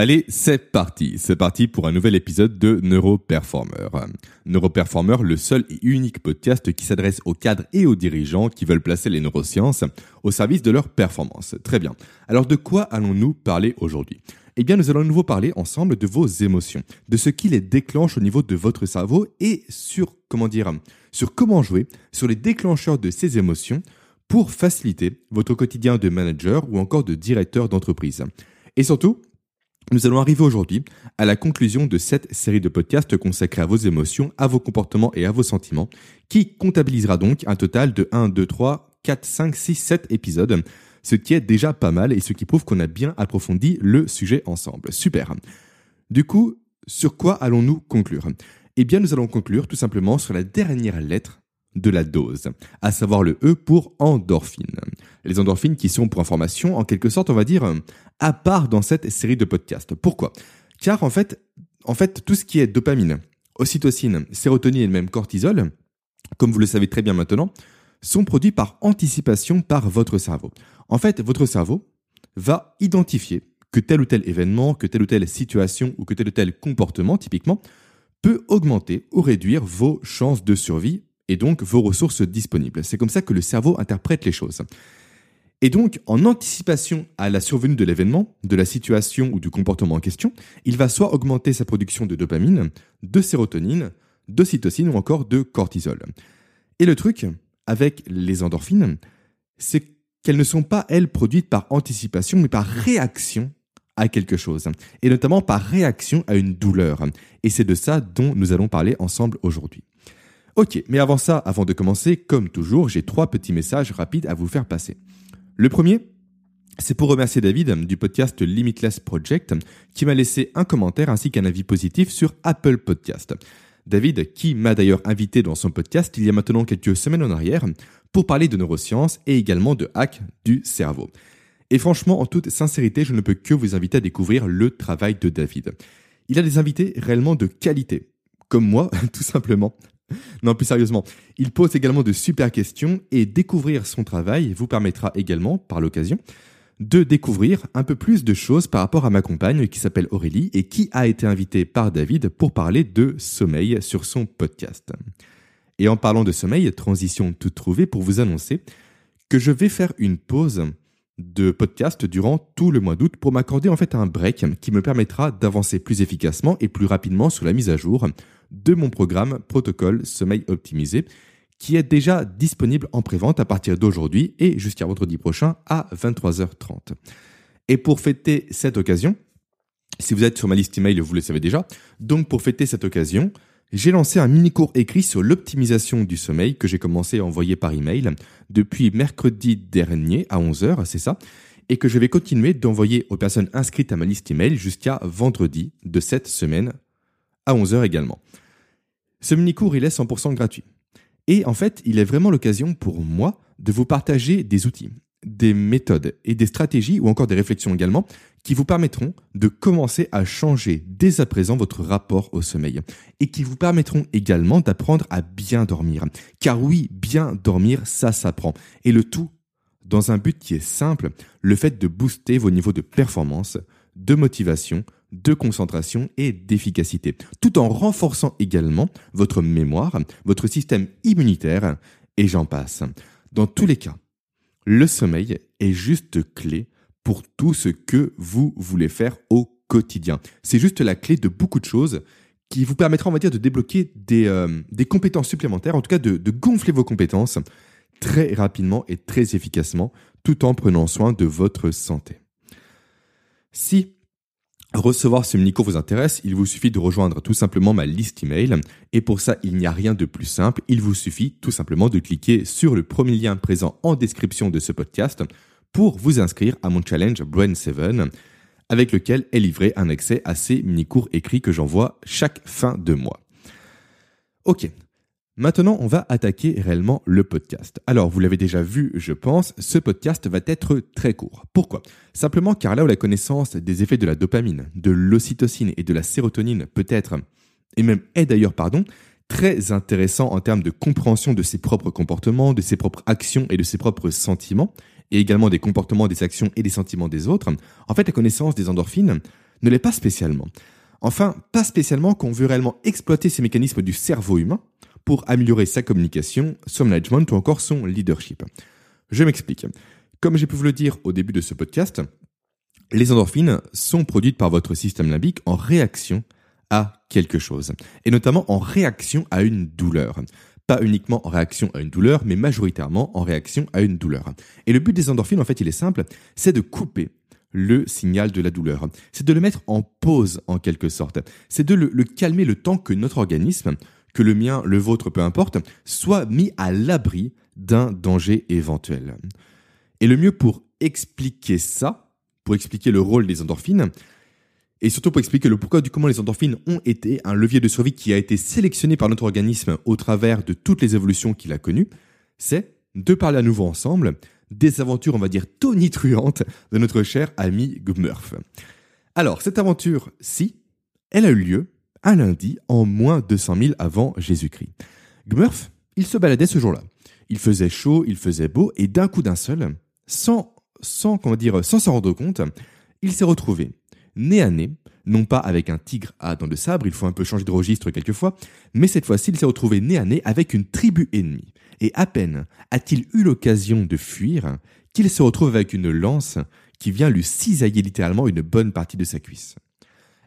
Allez, c'est parti. C'est parti pour un nouvel épisode de Neuroperformer. Neuroperformer, le seul et unique podcast qui s'adresse aux cadres et aux dirigeants qui veulent placer les neurosciences au service de leur performance. Très bien. Alors de quoi allons-nous parler aujourd'hui? Eh bien, nous allons à nouveau parler ensemble de vos émotions, de ce qui les déclenche au niveau de votre cerveau et sur, comment dire, sur comment jouer sur les déclencheurs de ces émotions pour faciliter votre quotidien de manager ou encore de directeur d'entreprise. Et surtout, nous allons arriver aujourd'hui à la conclusion de cette série de podcasts consacrés à vos émotions, à vos comportements et à vos sentiments, qui comptabilisera donc un total de 1, 2, 3, 4, 5, 6, 7 épisodes, ce qui est déjà pas mal et ce qui prouve qu'on a bien approfondi le sujet ensemble. Super. Du coup, sur quoi allons-nous conclure? Eh bien, nous allons conclure tout simplement sur la dernière lettre de la dose, à savoir le E pour endorphine. Les endorphines qui sont, pour information, en quelque sorte, on va dire, à part dans cette série de podcasts. Pourquoi? Car en fait, en fait, tout ce qui est dopamine, ocytocine, sérotonine et même cortisol, comme vous le savez très bien maintenant, sont produits par anticipation par votre cerveau. En fait, votre cerveau va identifier que tel ou tel événement, que telle ou telle situation ou que tel ou tel comportement, typiquement, peut augmenter ou réduire vos chances de survie et donc vos ressources disponibles. C'est comme ça que le cerveau interprète les choses. Et donc, en anticipation à la survenue de l'événement, de la situation ou du comportement en question, il va soit augmenter sa production de dopamine, de sérotonine, d'ocytocine ou encore de cortisol. Et le truc avec les endorphines, c'est qu'elles ne sont pas, elles, produites par anticipation, mais par réaction à quelque chose, et notamment par réaction à une douleur. Et c'est de ça dont nous allons parler ensemble aujourd'hui. Ok, mais avant ça, avant de commencer, comme toujours, j'ai trois petits messages rapides à vous faire passer. Le premier, c'est pour remercier David du podcast Limitless Project qui m'a laissé un commentaire ainsi qu'un avis positif sur Apple Podcast. David, qui m'a d'ailleurs invité dans son podcast il y a maintenant quelques semaines en arrière pour parler de neurosciences et également de hack du cerveau. Et franchement, en toute sincérité, je ne peux que vous inviter à découvrir le travail de David. Il a des invités réellement de qualité, comme moi, tout simplement. non, plus sérieusement, il pose également de super questions et découvrir son travail vous permettra également, par l'occasion, de découvrir un peu plus de choses par rapport à ma compagne qui s'appelle Aurélie et qui a été invitée par David pour parler de sommeil sur son podcast. Et en parlant de sommeil, transition toute trouvée pour vous annoncer que je vais faire une pause de podcast durant tout le mois d'août pour m'accorder en fait un break qui me permettra d'avancer plus efficacement et plus rapidement sur la mise à jour de mon programme Protocole Sommeil Optimisé qui est déjà disponible en prévente à partir d'aujourd'hui et jusqu'à vendredi prochain à 23h30. Et pour fêter cette occasion, si vous êtes sur ma liste email, vous le savez déjà, donc pour fêter cette occasion, j'ai lancé un mini cours écrit sur l'optimisation du sommeil que j'ai commencé à envoyer par email depuis mercredi dernier à 11h, c'est ça, et que je vais continuer d'envoyer aux personnes inscrites à ma liste email jusqu'à vendredi de cette semaine à 11h également. Ce mini-cours, il est 100% gratuit. Et en fait, il est vraiment l'occasion pour moi de vous partager des outils, des méthodes et des stratégies ou encore des réflexions également qui vous permettront de commencer à changer dès à présent votre rapport au sommeil et qui vous permettront également d'apprendre à bien dormir. Car oui, bien dormir, ça s'apprend. Et le tout dans un but qui est simple, le fait de booster vos niveaux de performance, de motivation, de concentration et d'efficacité, tout en renforçant également votre mémoire, votre système immunitaire, et j'en passe. Dans tous les cas, le sommeil est juste clé pour tout ce que vous voulez faire au quotidien. C'est juste la clé de beaucoup de choses qui vous permettra, on va dire, de débloquer des, euh, compétences supplémentaires, en tout cas de, de gonfler vos compétences très rapidement et très efficacement, tout en prenant soin de votre santé. Si Recevoir ce mini-cours vous intéresse, il vous suffit de rejoindre tout simplement ma liste email. Et pour ça, il n'y a rien de plus simple. Il vous suffit tout simplement de cliquer sur le premier lien présent en description de ce podcast pour vous inscrire à mon challenge Brain 7 avec lequel est livré un accès à ces mini-cours écrits que j'envoie chaque fin de mois. Ok, Maintenant, on va attaquer réellement le podcast. Alors, vous l'avez déjà vu, je pense, ce podcast va être très court. Pourquoi? Simplement car là où la connaissance des effets de la dopamine, de l'ocytocine et de la sérotonine peut être, et même est d'ailleurs, pardon, très intéressant en termes de compréhension de ses propres comportements, de ses propres actions et de ses propres sentiments, et également des comportements, des actions et des sentiments des autres, en fait, la connaissance des endorphines ne l'est pas spécialement. Enfin, pas spécialement qu'on veut réellement exploiter ces mécanismes du cerveau humain pour améliorer sa communication, son management ou encore son leadership. Je m'explique. Comme j'ai pu vous le dire au début de ce podcast, les endorphines sont produites par votre système limbique en réaction à quelque chose, et notamment en réaction à une douleur. Pas uniquement en réaction à une douleur, mais majoritairement en réaction à une douleur. Et le but des endorphines, en fait, il est simple, c'est de couper le signal de la douleur. C'est de le mettre en pause en quelque sorte. C'est de le, calmer le temps que notre organisme, que le mien, le vôtre, peu importe, soit mis à l'abri d'un danger éventuel. Et le mieux pour expliquer ça, pour expliquer le rôle des endorphines, et surtout pour expliquer le pourquoi du comment les endorphines ont été un levier de survie qui a été sélectionné par notre organisme au travers de toutes les évolutions qu'il a connues, c'est de parler à nouveau ensemble des aventures, on va dire, tonitruantes de notre cher ami Gmurf. Alors, cette aventure-ci, elle a eu lieu un lundi en moins de 200 000 avant Jésus-Christ. Gmurf, il se baladait ce jour-là. Il faisait chaud, il faisait beau, et d'un coup d'un seul, sans, sans, dire, sans s'en rendre compte, il s'est retrouvé nez à nez, non pas avec un tigre à dents de sabre, il faut un peu changer de registre quelquefois, mais cette fois-ci il s'est retrouvé nez à nez avec une tribu ennemie. Et à peine a-t-il eu l'occasion de fuir qu'il se retrouve avec une lance qui vient lui cisailler littéralement une bonne partie de sa cuisse.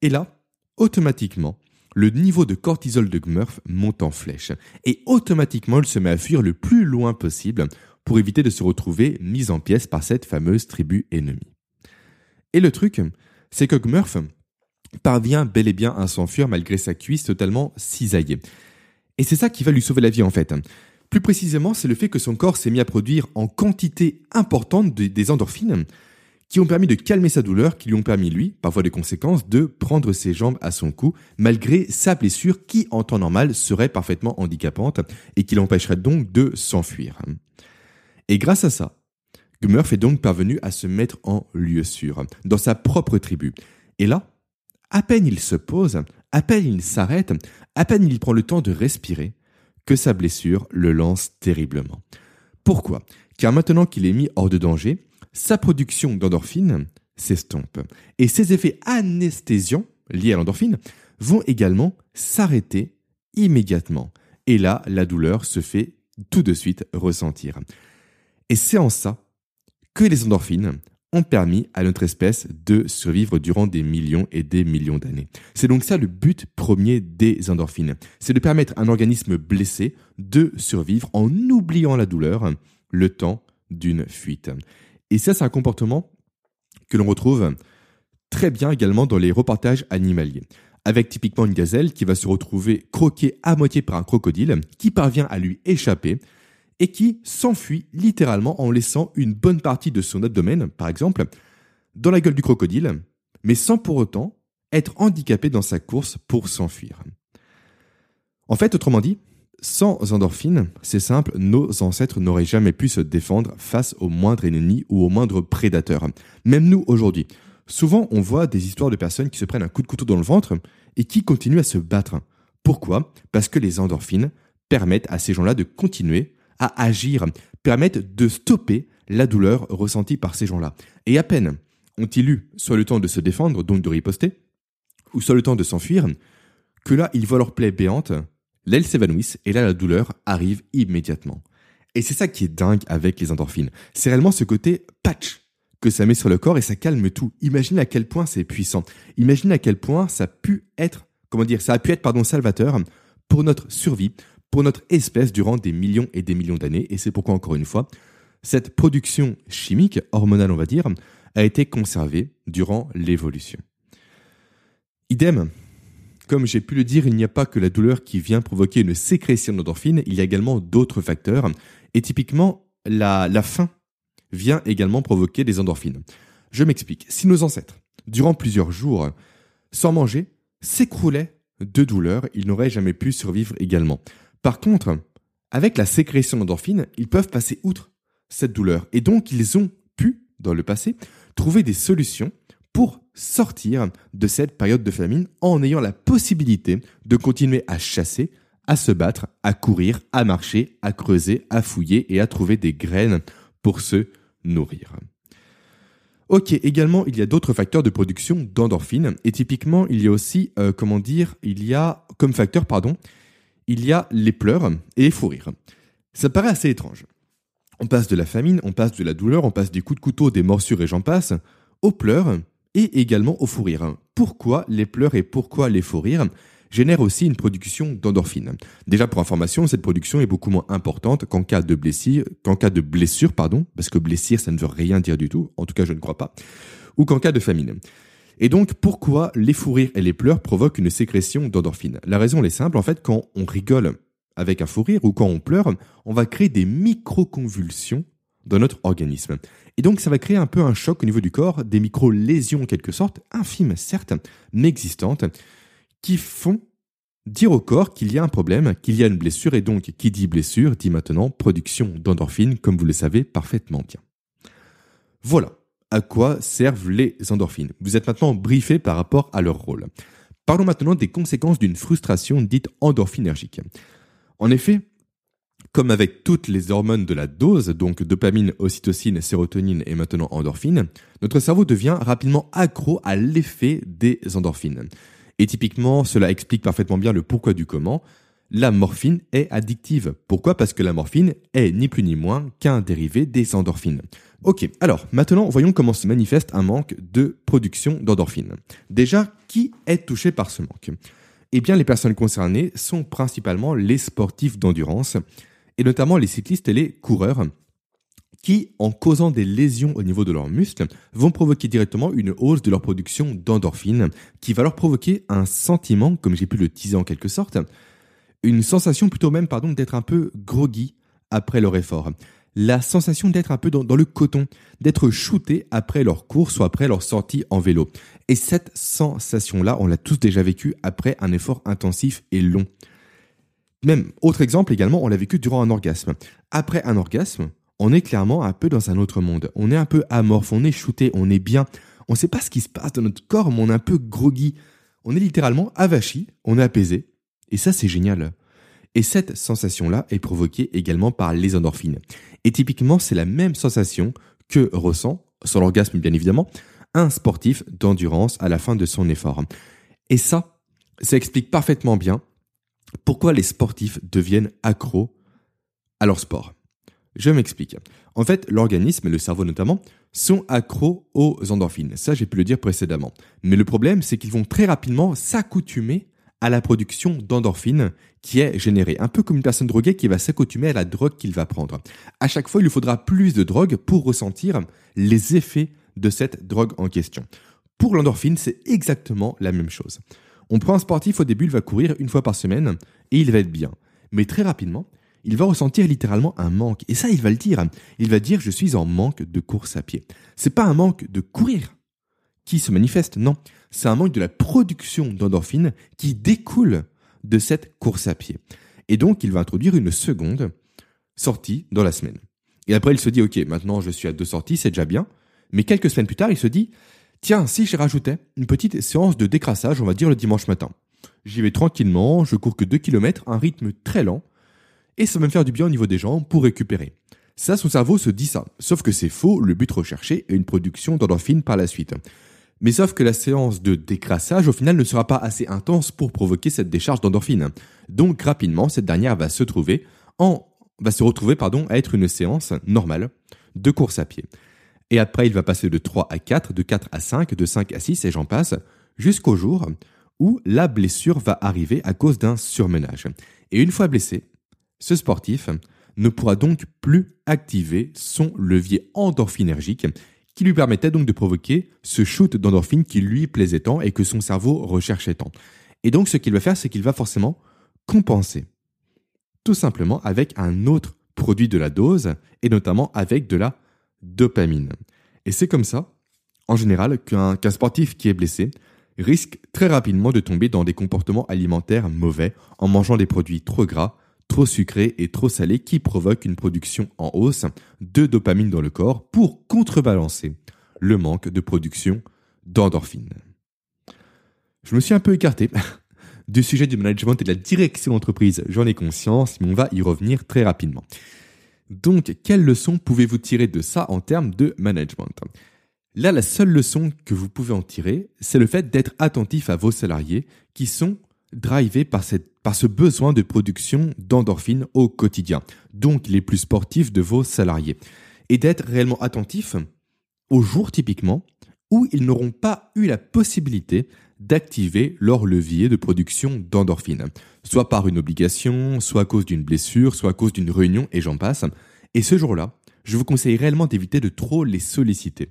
Et là, automatiquement, le niveau de cortisol de Gmurf monte en flèche, et automatiquement il se met à fuir le plus loin possible pour éviter de se retrouver mis en pièces par cette fameuse tribu ennemie. Et le truc, c'est que Gmurf parvient bel et bien à s'enfuir malgré sa cuisse totalement cisaillée. Et c'est ça qui va lui sauver la vie en fait. Plus précisément, c'est le fait que son corps s'est mis à produire en quantité importante des endorphines qui ont permis de calmer sa douleur, qui lui ont permis, lui, par voie de conséquence, de prendre ses jambes à son cou, malgré sa blessure qui, en temps normal, serait parfaitement handicapante et qui l'empêcherait donc de s'enfuir. Et grâce à ça, Gmurf est donc parvenu à se mettre en lieu sûr, dans sa propre tribu. Et là, à peine il se pose, à peine il s'arrête, à peine il prend le temps de respirer, que sa blessure le lance terriblement. Pourquoi? Car maintenant qu'il est mis hors de danger, sa production d'endorphine s'estompe. Et ses effets anesthésiants liés à l'endorphine vont également s'arrêter immédiatement. Et là, la douleur se fait tout de suite ressentir. Et c'est en ça que les endorphines ont permis à notre espèce de survivre durant des millions et des millions d'années. C'est donc ça le but premier des endorphines. C'est de permettre à un organisme blessé de survivre en oubliant la douleur le temps d'une fuite. Et ça, c'est un comportement que l'on retrouve très bien également dans les reportages animaliers. Avec typiquement une gazelle qui va se retrouver croquée à moitié par un crocodile qui parvient à lui échapper et qui s'enfuit littéralement en laissant une bonne partie de son abdomen, par exemple, dans la gueule du crocodile, mais sans pour autant être handicapé dans sa course pour s'enfuir. En fait, autrement dit, sans endorphine, c'est simple, nos ancêtres n'auraient jamais pu se défendre face au moindre ennemi ou au moindre prédateur. Même nous aujourd'hui. Souvent, on voit des histoires de personnes qui se prennent un coup de couteau dans le ventre et qui continuent à se battre. Pourquoi? Parce que les endorphines permettent à ces gens-là de continuer à agir, permettent de stopper la douleur ressentie par ces gens-là. Et à peine ont-ils eu soit le temps de se défendre, donc de riposter, ou soit le temps de s'enfuir, que là, ils voient leur plaie béante, là, ils s'évanouissent, et là, la douleur arrive immédiatement. Et c'est ça qui est dingue avec les endorphines. C'est réellement ce côté patch que ça met sur le corps et ça calme tout. Imaginez à quel point c'est puissant. Imaginez à quel point ça a pu être, comment dire, ça a pu être, pardon, salvateur pour notre survie, pour notre espèce durant des millions et des millions d'années. Et c'est pourquoi, encore une fois, cette production chimique, hormonale on va dire, a été conservée durant l'évolution. Idem, comme j'ai pu le dire, il n'y a pas que la douleur qui vient provoquer une sécrétion d'endorphine, il y a également d'autres facteurs. Et typiquement, la, la faim vient également provoquer des endorphines. Je m'explique. Si nos ancêtres, durant plusieurs jours, sans manger, s'écroulaient de douleur, ils n'auraient jamais pu survivre également. Par contre, avec la sécrétion d'endorphines, ils peuvent passer outre cette douleur. Et donc, ils ont pu, dans le passé, trouver des solutions pour sortir de cette période de famine en ayant la possibilité de continuer à chasser, à se battre, à courir, à marcher, à creuser, à fouiller et à trouver des graines pour se nourrir. Ok, également, il y a d'autres facteurs de production d'endorphine. Et typiquement, il y a aussi, euh, comment dire, il y a, comme facteur, pardon, il y a les pleurs et les fous rires. Ça paraît assez étrange. On passe de la famine, on passe de la douleur, on passe des coups de couteau, des morsures et j'en passe, aux pleurs et également aux fous rires. Pourquoi les pleurs et pourquoi les fous rires génèrent aussi une production d'endorphine. Déjà pour information, cette production est beaucoup moins importante qu'en cas de blessure, pardon, parce que blessure ça ne veut rien dire du tout, en tout cas je ne crois pas, ou qu'en cas de famine. Et donc, pourquoi les fous rires et les pleurs provoquent une sécrétion d'endorphine La raison est simple, en fait, quand on rigole avec un fou rire ou quand on pleure, on va créer des micro-convulsions dans notre organisme. Et donc, ça va créer un peu un choc au niveau du corps, des micro-lésions en quelque sorte, infimes certes, mais existantes, qui font dire au corps qu'il y a un problème, qu'il y a une blessure, et donc qui dit blessure dit maintenant production d'endorphines, comme vous le savez parfaitement bien. Voilà à quoi servent les endorphines. Vous êtes maintenant briefé par rapport à leur rôle. Parlons maintenant des conséquences d'une frustration dite endorphinergique. En effet, comme avec toutes les hormones de la dose, donc dopamine, ocytocine, sérotonine et maintenant endorphine, notre cerveau devient rapidement accro à l'effet des endorphines. Et typiquement, cela explique parfaitement bien le pourquoi du comment. La morphine est addictive. Pourquoi? Parce que la morphine est ni plus ni moins qu'un dérivé des endorphines. Ok, alors maintenant voyons comment se manifeste un manque de production d'endorphines. Déjà, qui est touché par ce manque? Eh bien, les personnes concernées sont principalement les sportifs d'endurance, et notamment les cyclistes et les coureurs, qui, en causant des lésions au niveau de leurs muscles, vont provoquer directement une hausse de leur production d'endorphine, qui va leur provoquer un sentiment, comme j'ai pu le teaser en quelque sorte, une sensation plutôt même, pardon, d'être un peu groggy après leur effort. La sensation d'être un peu dans, le coton, d'être shooté après leur course ou après leur sortie en vélo. Et cette sensation-là, on l'a tous déjà vécu après un effort intensif et long. Même, autre exemple également, on l'a vécu durant un orgasme. Après un orgasme, on est clairement un peu dans un autre monde. On est un peu amorphe, on est shooté, on est bien. On ne sait pas ce qui se passe dans notre corps, mais on est un peu groggy. On est littéralement avachi, on est apaisé. Et ça, c'est génial. Et cette sensation-là est provoquée également par les endorphines. Et typiquement, c'est la même sensation que ressent, sans l'orgasme bien évidemment, un sportif d'endurance à la fin de son effort. Et ça, ça explique parfaitement bien pourquoi les sportifs deviennent accros à leur sport? Je m'explique. En fait, l'organisme, le cerveau notamment, sont accros aux endorphines. Ça, j'ai pu le dire précédemment. Mais le problème, c'est qu'ils vont très rapidement s'accoutumer à la production d'endorphines qui est générée. Un peu comme une personne droguée qui va s'accoutumer à la drogue qu'il va prendre. À chaque fois, il lui faudra plus de drogue pour ressentir les effets de cette drogue en question. Pour l'endorphine, c'est exactement la même chose. On prend un sportif au début, il va courir une fois par semaine et il va être bien. Mais très rapidement, il va ressentir littéralement un manque. Et ça, il va le dire. Il va dire je suis en manque de course à pied. C'est pas un manque de courir qui se manifeste, non. C'est un manque de la production d'endorphine qui découle de cette course à pied. Et donc, il va introduire une seconde sortie dans la semaine. Et après, il se dit, OK, maintenant je suis à deux sorties, c'est déjà bien. Mais quelques semaines plus tard, il se dit, tiens, si je rajoutais une petite séance de décrassage, on va dire le dimanche matin. J'y vais tranquillement, je cours que 2 km, un rythme très lent, et ça va me faire du bien au niveau des jambes pour récupérer. Ça, son cerveau se dit ça. Sauf que c'est faux, le but recherché est une production d'endorphine par la suite. Mais sauf que la séance de décrassage, au final, ne sera pas assez intense pour provoquer cette décharge d'endorphine. Donc, rapidement, cette dernière va se trouver en, va se retrouver, pardon, à être une séance normale de course à pied. Et après, il va passer de 3 à 4, de 4 à 5, de 5 à 6, et j'en passe, jusqu'au jour où la blessure va arriver à cause d'un surmenage. Et une fois blessé, ce sportif ne pourra donc plus activer son levier endorphinergique qui lui permettait donc de provoquer ce shoot d'endorphine qui lui plaisait tant et que son cerveau recherchait tant. Et donc ce qu'il va faire, c'est qu'il va forcément compenser. Tout simplement avec un autre produit de la dose et notamment avec de la dopamine. Et c'est comme ça, en général, qu'un sportif qui est blessé risque très rapidement de tomber dans des comportements alimentaires mauvais en mangeant des produits trop gras, trop sucré et trop salé qui provoque une production en hausse de dopamine dans le corps pour contrebalancer le manque de production d'endorphine. Je me suis un peu écarté du sujet du management et de la direction d'entreprise, j'en ai conscience, mais on va y revenir très rapidement. Donc, quelles leçons pouvez-vous tirer de ça en termes de management? Là, la seule leçon que vous pouvez en tirer, c'est le fait d'être attentif à vos salariés qui sont drivés par, ce besoin de production d'endorphines au quotidien, donc les plus sportifs de vos salariés, et d'être réellement attentif aux jours typiquement où ils n'auront pas eu la possibilité d'activer leur levier de production d'endorphines, soit par une obligation, soit à cause d'une blessure, soit à cause d'une réunion, et j'en passe. Et ce jour-là, je vous conseille réellement d'éviter de trop les solliciter,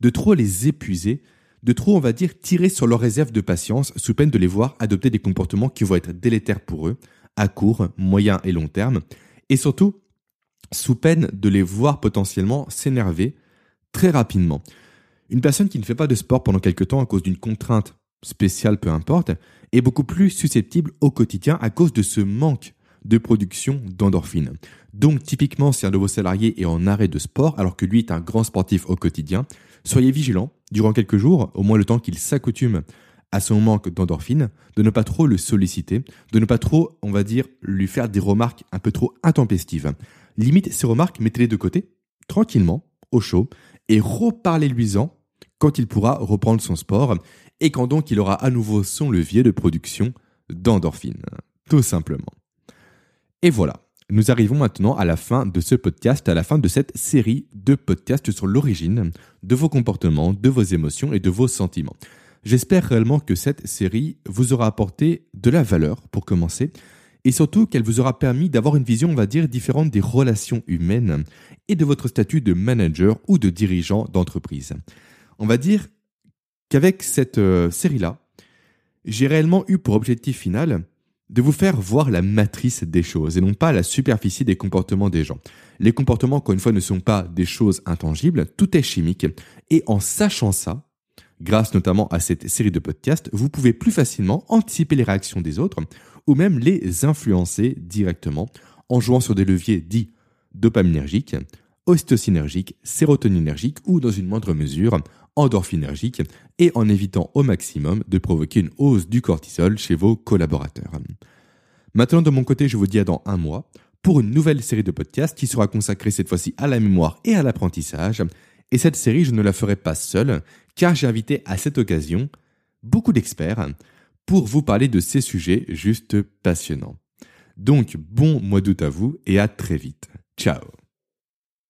de trop les épuiser, de trop, on va dire, tirer sur leur réserve de patience sous peine de les voir adopter des comportements qui vont être délétères pour eux, à court, moyen et long terme, et surtout, sous peine de les voir potentiellement s'énerver très rapidement. Une personne qui ne fait pas de sport pendant quelque temps à cause d'une contrainte spéciale, peu importe, est beaucoup plus susceptible au quotidien à cause de ce manque de production d'endorphines. Donc typiquement, si un de vos salariés est en arrêt de sport alors que lui est un grand sportif au quotidien, soyez vigilant durant quelques jours, au moins le temps qu'il s'accoutume à son manque d'endorphines, de ne pas trop le solliciter, de ne pas trop, on va dire, lui faire des remarques un peu trop intempestives. Limite ces remarques, mettez-les de côté, tranquillement, au chaud, et reparlez-lui-en quand il pourra reprendre son sport et quand donc il aura à nouveau son levier de production d'endorphines. Tout simplement. Et voilà, nous arrivons maintenant à la fin de ce podcast, à la fin de cette série de podcasts sur l'origine de vos comportements, de vos émotions et de vos sentiments. J'espère réellement que cette série vous aura apporté de la valeur pour commencer et surtout qu'elle vous aura permis d'avoir une vision, on va dire, différente des relations humaines et de votre statut de manager ou de dirigeant d'entreprise on va dire qu'avec cette euh, série-là, j'ai réellement eu pour objectif final de vous faire voir la matrice des choses et non pas la superficie des comportements des gens. Les comportements, encore une fois, ne sont pas des choses intangibles, tout est chimique. Et en sachant ça, grâce notamment à cette série de podcasts, vous pouvez plus facilement anticiper les réactions des autres ou même les influencer directement en jouant sur des leviers dits dopaminergiques, ocytocinergiques, sérotoninergiques ou dans une moindre mesure endorphinergique et en évitant au maximum de provoquer une hausse du cortisol chez vos collaborateurs. Maintenant, de mon côté, je vous dis à dans un mois pour une nouvelle série de podcasts qui sera consacrée cette fois-ci à la mémoire et à l'apprentissage. Et cette série, je ne la ferai pas seule, car j'ai invité à cette occasion beaucoup d'experts pour vous parler de ces sujets juste passionnants. Donc, bon mois d'août à vous et à très vite. Ciao